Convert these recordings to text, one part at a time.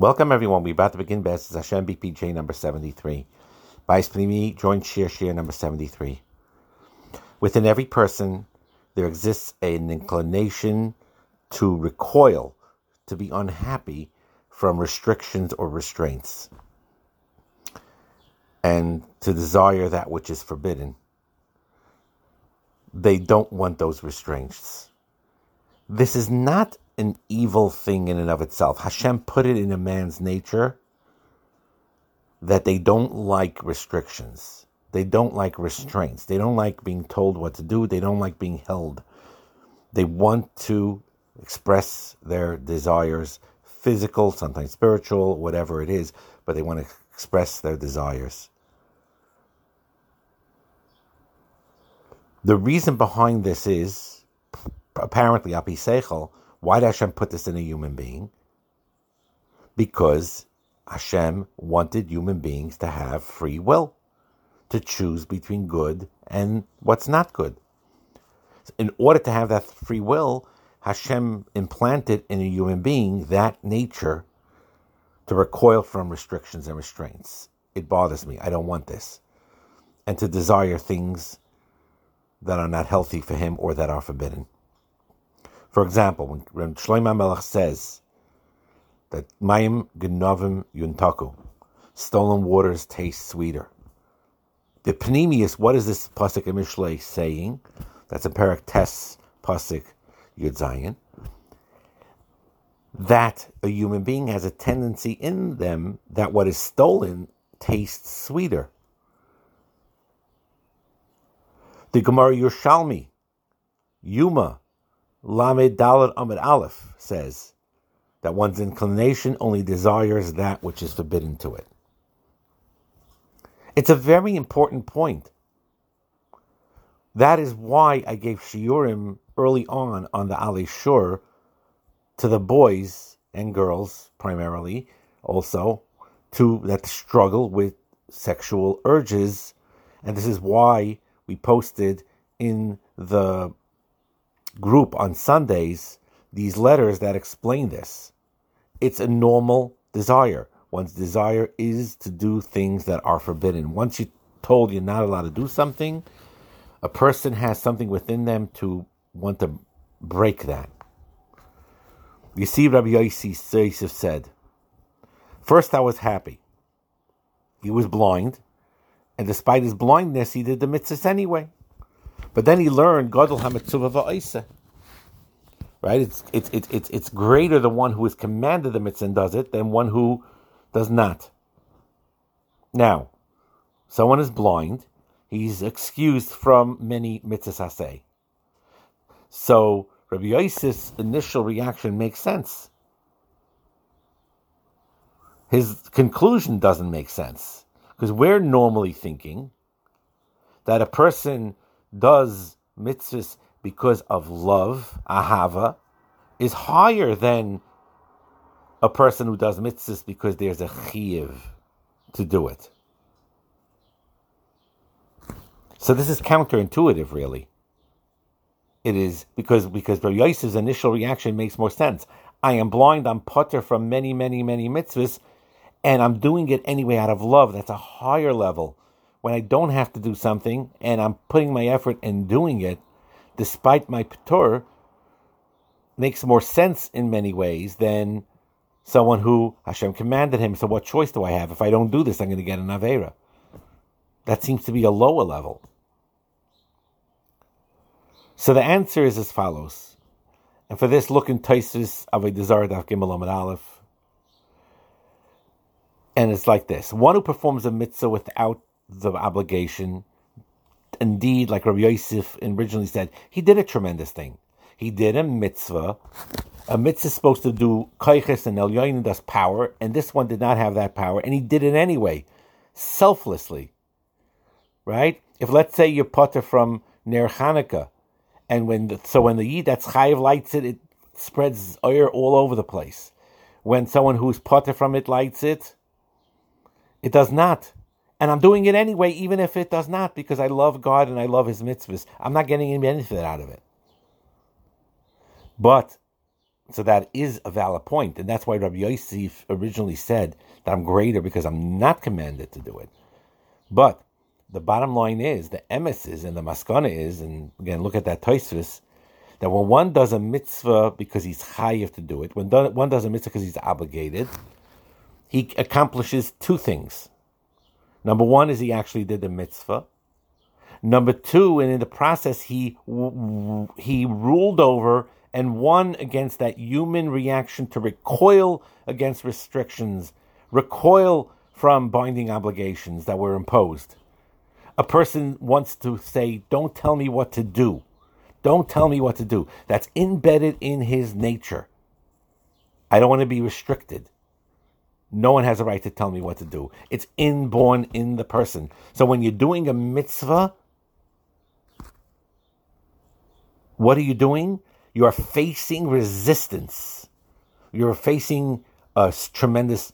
Welcome everyone. We're about to begin Best Hashem BPJ number 73. Bais Pnimi, joint share share number 73. Within every person, there exists an inclination to recoil, to be unhappy from restrictions or restraints, and to desire that which is forbidden. They don't want those restraints. This is not an evil thing in and of itself. Hashem put it in a man's nature that they don't like restrictions. They don't like restraints. They don't like being told what to do. They don't like being held. They want to express their desires, physical, sometimes spiritual, whatever it is, but they want to express their desires. The reason behind this is apparently Api Seichel, why did Hashem put this in a human being? Because Hashem wanted human beings to have free will, to choose between good and what's not good. In order to have that free will, Hashem implanted in a human being that nature to recoil from restrictions and restraints. It bothers me. I don't want this. And to desire things that are not healthy for him or that are forbidden. For example, when, when Shlomo Melech says that Mayim Genovim Yimtaku, stolen waters taste sweeter. The Panemius, what is this Pasuk in Mishlei saying? That's a Parak Tes Pasuk Yud Zayin. That a human being has a tendency in them that what is stolen tastes sweeter. The Gemara Yerushalmi, Yuma, Lamed Dalet Amid Aleph says that one's inclination only desires that which is forbidden to it. It's a very important point. That is why I gave shiurim early on on the Ali Shur to the boys and girls primarily, also to that struggle with sexual urges, and this is why we posted in the group on Sundays these letters that explain this. It's a normal desire. One's desire is to do things that are forbidden. Once you're told you're not allowed to do something, a person has something within them to want to break that. You see, Rabbi Yosef said, First, I was happy. He was blind, and despite his blindness, he did the mitzvahs anyway. But then he learned Gadol HaMitzvah Va'isa. Right? It's, it's, it's, it's, it's greater the one who is commanded the mitzvah and does it than one who does not. Now, someone is blind. He's excused from many mitzvahs say. So Rabbi Yosef's initial reaction makes sense. His conclusion doesn't make sense because we're normally thinking that a person does mitzvahs because of love, ahava, is higher than a person who does mitzvahs because there's a chiyuv to do it. So this is counterintuitive, really. It is because because Rabbi Yosef's initial reaction makes more sense. I am blind. I'm putter from many, many, many mitzvahs, and I'm doing it anyway out of love. That's a higher level when I don't have to do something and I'm putting my effort in doing it, despite my patur, makes more sense in many ways than someone who Hashem commanded him. So what choice do I have? If I don't do this, I'm going to get an avera. That seems to be a lower level. So the answer is as follows. And for this, look in Tosfos Avoda Zara Daf Gimel Aleph. And it's like this: one who performs a mitzvah without the obligation. Indeed, like Rabbi Yosef originally said, he did a tremendous thing. He did a mitzvah. A mitzvah is supposed to do kaiches and elyonin does power, and this one did not have that power, and he did it anyway, selflessly. Right? If let's say you're putter from Ner Hanukkah, and when the, so when the Yid that's chayiv lights it, it spreads oil all over the place. When someone who's putter from it lights it, it does not. And I'm doing it anyway, even if it does not, because I love God and I love His mitzvahs. I'm not getting any benefit out of it. But So that is a valid point, and that's why Rabbi Yosef originally said that I'm greater because I'm not commanded to do it. But the bottom line is the emes is and the maskana is, and again look at that Tosfos, that when one does a mitzvah because he's chayiv to do it, when one does a mitzvah because he's obligated, he accomplishes two things. Number one is he actually did the mitzvah. Number two, and in the process, he he ruled over and won against that human reaction to recoil against restrictions, recoil from binding obligations that were imposed. A person wants to say, Don't tell me what to do. Don't tell me what to do. That's embedded in his nature. I don't want to be restricted. No one has a right to tell me what to do. It's inborn in the person. So when you're doing a mitzvah, what are you doing? You are facing resistance. You're facing a tremendous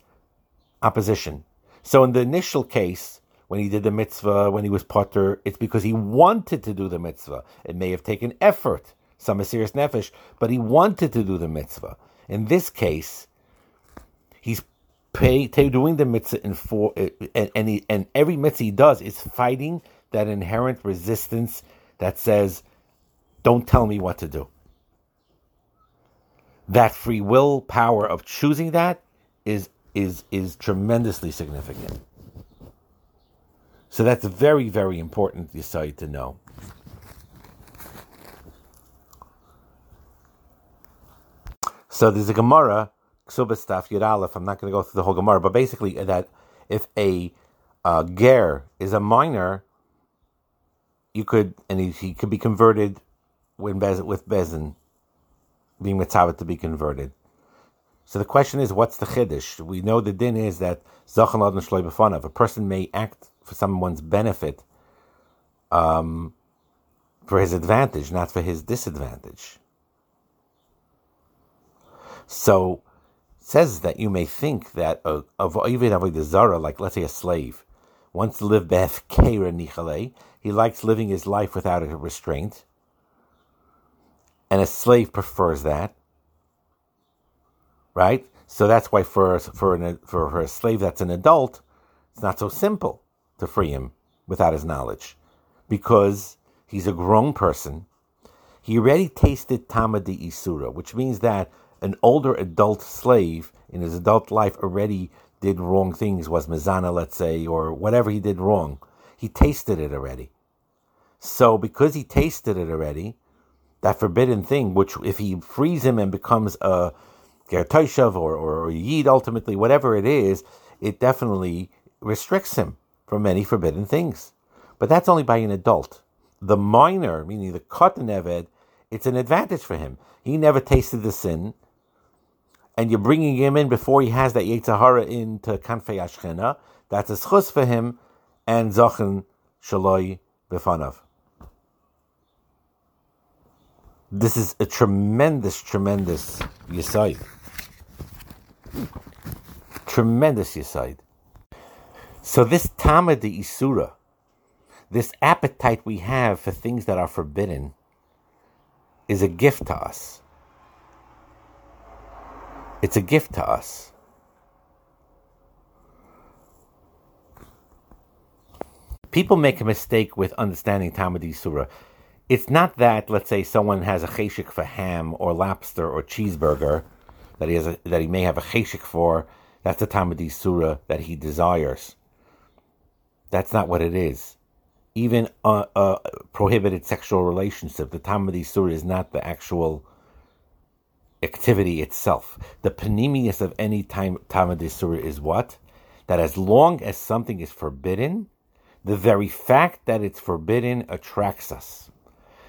opposition. So in the initial case, when he did the mitzvah, when he was potter, it's because he wanted to do the mitzvah. It may have taken effort, some serious nefesh, but he wanted to do the mitzvah. In this case, pay, doing the mitzvah in four, eh, and and, he, and every mitzvah he does is fighting that inherent resistance that says, "Don't tell me what to do." That free will power of choosing that is is is tremendously significant. So that's very, very important decide to know. So there's a Gemara, Ksubos daf Yud Aleph. I'm not going to go through the whole Gemara, but basically that if a uh, ger is a minor, you could and he, he could be converted when bez, with bezin being mitzvah to be converted. So the question is, what's the chiddush? We know the din is that zachan ladan shloi A person may act for someone's benefit, um, for his advantage, not for his disadvantage. So says that you may think that of even avodah zara, like let's say a slave, wants to live b'hefkeira nicha lei. He likes living his life without a restraint, and a slave prefers that. Right. So that's why for for an, for, for a slave that's an adult, it's not so simple to free him without his knowledge, because he's a grown person. He already tasted Taama D'isura, which means that an older adult slave in his adult life already did wrong things, was mizana, let's say, or whatever he did wrong. He tasted it already. So because he tasted it already, that forbidden thing, which if he frees him and becomes a Ger Toshav or, or, or Yid ultimately, whatever it is, it definitely restricts him from many forbidden things. But that's only by an adult. The minor, meaning the Katan Eved, it's an advantage for him. He never tasted the sin, and you're bringing him in before he has that Yetzer Hara into Kanfei HaShechina. That's a zchus for him, and Zochen Shaloi Befanav. This is a tremendous, tremendous Yisaid. Tremendous Yisaid. So this Taama D'isura, this appetite we have for things that are forbidden, is a gift to us. It's a gift to us. People make a mistake with understanding Taama D'isura. It's not that, let's say, someone has a cheshik for ham or lobster or cheeseburger that he has a, that he may have a cheshik for. That's the Taama D'isura that he desires. That's not what it is. Even a, a prohibited sexual relationship, the Taama D'isura is not the actual activity itself. The panemius of any time Taama D'isura is what? That as long as something is forbidden, the very fact that it's forbidden attracts us.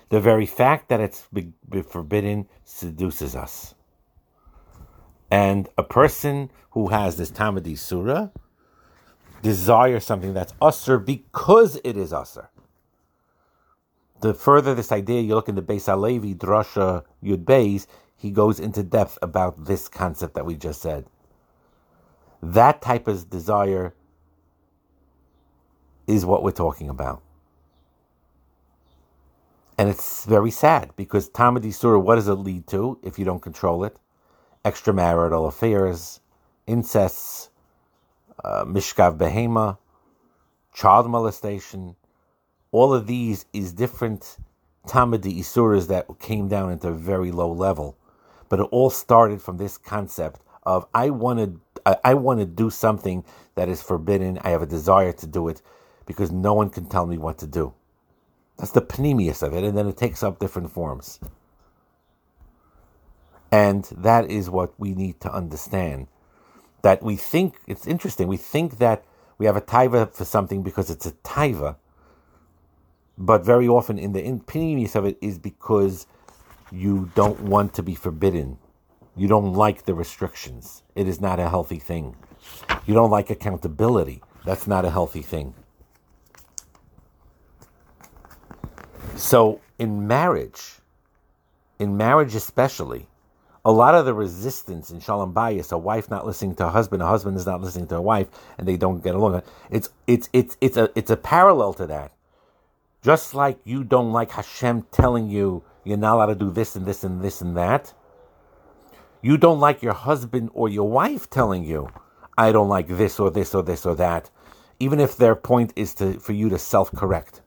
The very fact that it's be, be forbidden seduces us. And a person who has this Taama D'isura desires something that's assur because it is assur. The further this idea, you look in the Beis Halevi, Drasha Yud Beis, he goes into depth about this concept that we just said. That type of desire is what we're talking about. And it's very sad because Taama D'isura, what does it lead to if you don't control it? extramarital affairs, incests, uh, mishkav behema, child molestation. All of these is different Taama D'isuras that came down into a very low level, but it all started from this concept of I want to I want to do something that is forbidden. I have a desire to do it because no one can tell me what to do. That's the panemius of it, and then it takes up different forms. And that is what we need to understand. That we think, it's interesting, we think that we have a taiva for something because it's a taiva, but very often in the in of it is because you don't want to be forbidden. You don't like the restrictions. It is not a healthy thing. You don't like accountability. That's not a healthy thing. So in marriage, in marriage especially, a lot of the resistance in shalom bayis, a wife not listening to a husband, a husband is not listening to a wife, and they don't get along. It's it's it's it's a it's a parallel to that. Just like you don't like Hashem telling you you're not allowed to do this and this and this and that, you don't like your husband or your wife telling you, I don't like this or this or this or that, even if their point is to for you to self correct.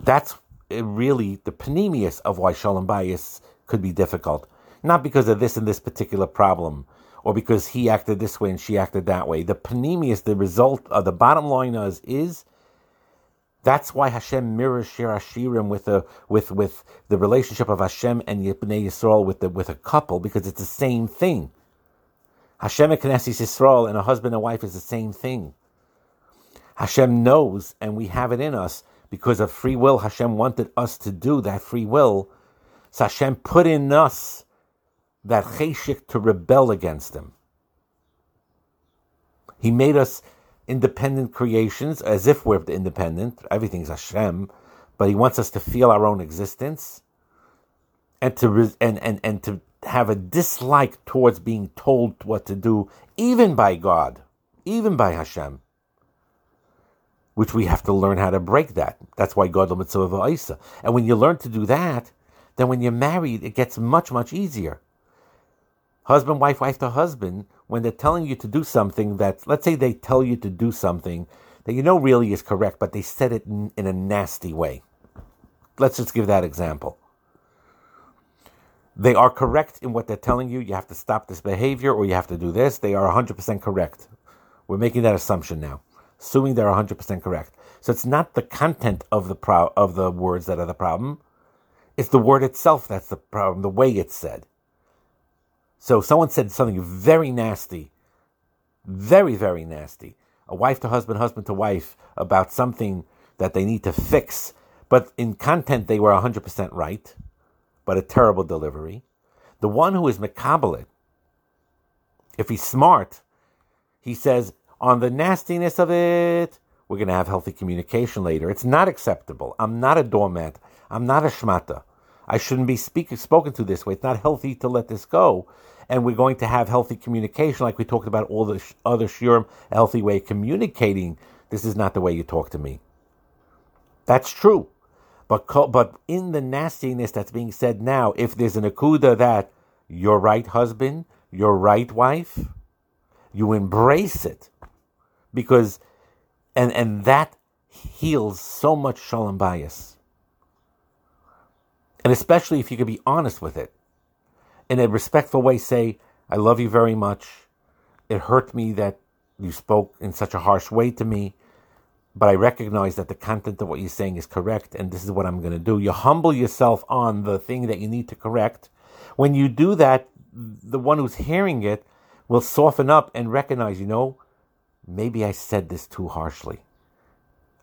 That's eh, really the panemius of why shalom bayis could be difficult. Not because of this and this particular problem, or because he acted this way and she acted that way. The panemius, the result of the bottom line is, is that's why Hashem mirrors Shir Hashirim with the with with the relationship of Hashem and Yibnei Yisrael with the with a couple because it's the same thing. Hashem and Knesset Yisrael and a husband and wife is the same thing. Hashem knows, and we have it in us because of free will. Hashem wanted us to do that free will. So Hashem put in us that cheshik to rebel against Him. He made us independent creations, as if we're the independent. Everything's Hashem, but He wants us to feel our own existence and to and and and to have a dislike towards being told what to do, even by God, even by Hashem which we have to learn how to break that. That's why God mitzvah Isa. And when you learn to do that, then when you're married, it gets much, much easier. Husband, wife, wife to husband, when they're telling you to do something that, let's say they tell you to do something that you know really is correct, but they said it in, in a nasty way. Let's just give that example. They are correct in what they're telling you. You have to stop this behavior or you have to do this. They are 100% correct. We're making that assumption now assuming they're 100% correct. So it's not the content of the pro- of the words that are the problem. It's the word itself that's the problem, the way it's said. So someone said something very nasty, very, very nasty. A wife to husband, husband to wife about something that they need to fix. But in content, they were 100% right, but a terrible delivery. The one who is Makabalit, if he's smart, he says, on the nastiness of it, we're going to have healthy communication later. It's not acceptable. I'm not a doormat. I'm not a shmata. I shouldn't be speak, spoken to this way. It's not healthy to let this go. And we're going to have healthy communication, like we talked about all the sh- other a healthy way communicating. This is not the way you talk to me. That's true. But, but in the nastiness that's being said now, if there's an akuda that you're right, husband, you're right, wife, you embrace it because and and that heals so much shalom bayis. And especially if you could be honest with it. In a respectful way, say, I love you very much. It hurt me that you spoke in such a harsh way to me, but I recognize that the content of what you're saying is correct, and this is what I'm going to do. You humble yourself on the thing that you need to correct. When you do that, the one who's hearing it will soften up and recognize, you know, maybe I said this too harshly.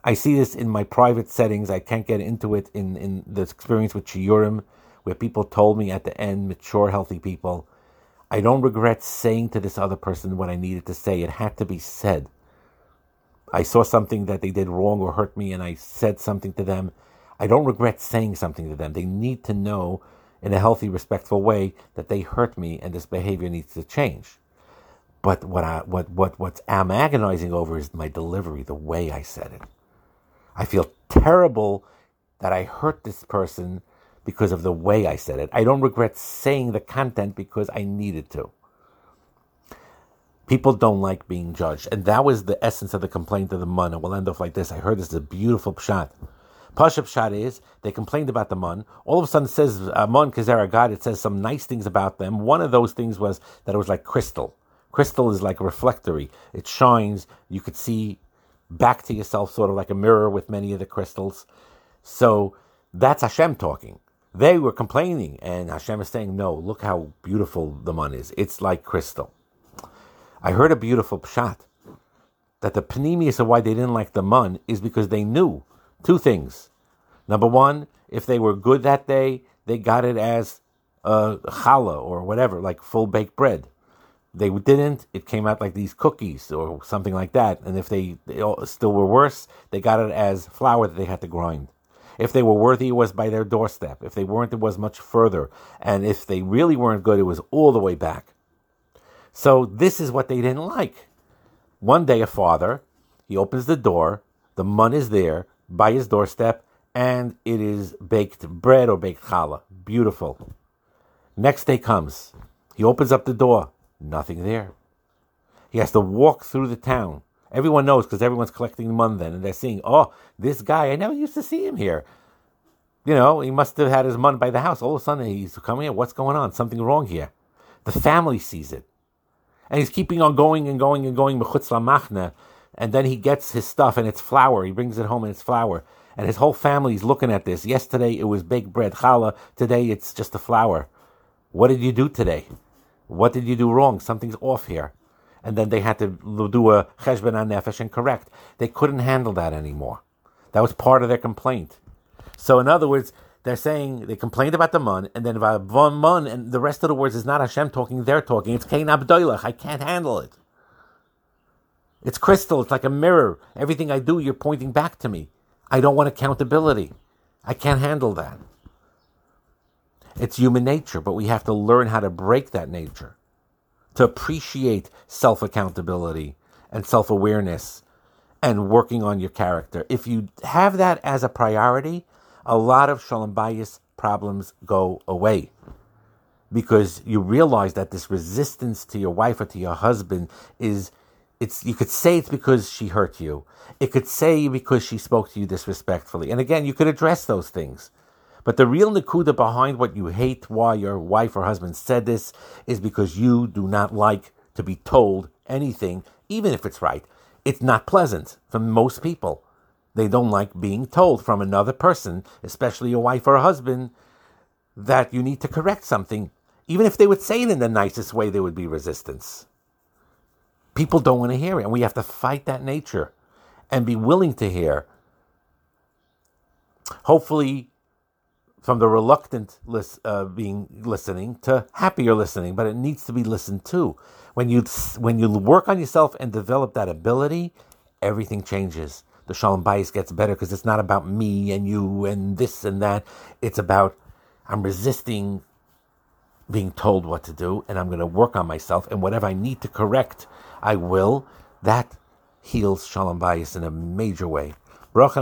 I see this in my private settings. I can't get into it in, in the experience with Shiurim, where people told me at the end, mature, healthy people, I don't regret saying to this other person what I needed to say. It had to be said. I saw something that they did wrong or hurt me, and I said something to them. I don't regret saying something to them. They need to know in a healthy, respectful way that they hurt me and this behavior needs to change. But what I what what what I'm agonizing over is my delivery, the way I said it. I feel terrible that I hurt this person because of the way I said it. I don't regret saying the content because I needed to. People don't like being judged. And that was the essence of the complaint of the mun. And we'll end off like this. I heard this is a beautiful pshat. Pasha pshat is they complained about the mun. All of a sudden it says uh, mun kazera gad. It says some nice things about them. One of those things was that it was like crystal. Crystal is like reflectory. It shines. You could see back to yourself, sort of like a mirror with many of the crystals. So that's Hashem talking. They were complaining, and Hashem is saying, "No, look how beautiful the mun is. It's like crystal." I heard a beautiful pshat that the panemius of why they didn't like the mun is because they knew two things. Number one, if they were good that day, they got it as a challah or whatever, like full baked bread. They didn't, it came out like these cookies or something like that. And if they, they still were worse, they got it as flour that they had to grind. If they were worthy, it was by their doorstep. If they weren't, it was much further. And if they really weren't good, it was all the way back. So this is what they didn't like. One day, a father, he opens the door, the mun is there by his doorstep, and it is baked bread or baked challah. Beautiful. Next day comes. He opens up the door. Nothing there. He has to walk through the town. Everyone knows because everyone's collecting money. then, and they're seeing, oh, this guy, I never used to see him here. You know, he must have had his money by the house. All of a sudden, he's coming here. What's going on? Something wrong here. The family sees it. And he's keeping on going and going and going, machna, and then he gets his stuff and it's flour. He brings it home and it's flour. And his whole family's looking at this. Yesterday it was baked bread, challah. Today it's just a flour. What did you do today? What did you do wrong? Something's off here. And then they had to do a cheshbon nefesh and correct. They couldn't handle that anymore. That was part of their complaint. So in other words, they're saying they complained about the mun, and then about mun, and the rest of the words is not Hashem talking, they're talking. It's K'ein HaBdolach. I can't handle it. It's crystal. It's like a mirror. Everything I do, you're pointing back to me. I don't want accountability. I can't handle that. It's human nature, but we have to learn how to break that nature, to appreciate self accountability and self awareness and working on your character. If you have that as a priority, a lot of shalom bayis problems go away because you realize that this resistance to your wife or to your husband is it's you could say it's because she hurt you. It could say because she spoke to you disrespectfully. And again you could address those things but the real nakuda behind what you hate why your wife or husband said this is because you do not like to be told anything even if it's right it's not pleasant for most people they don't like being told from another person, especially a wife or a husband, that you need to correct something. Even if they would say it in the nicest way, there would be resistance. People don't want to hear it, and we have to fight that nature and be willing to hear. Hopefully, from the reluctant uh, being listening to happier listening, but it needs to be listened to. When you when you work on yourself and develop that ability, everything changes the Shalom Bayis gets better because it's not about me and you and this and that. It's about I'm resisting being told what to do and I'm going to work on myself and whatever I need to correct, I will. That heals Shalom Bayis in a major way. Baruch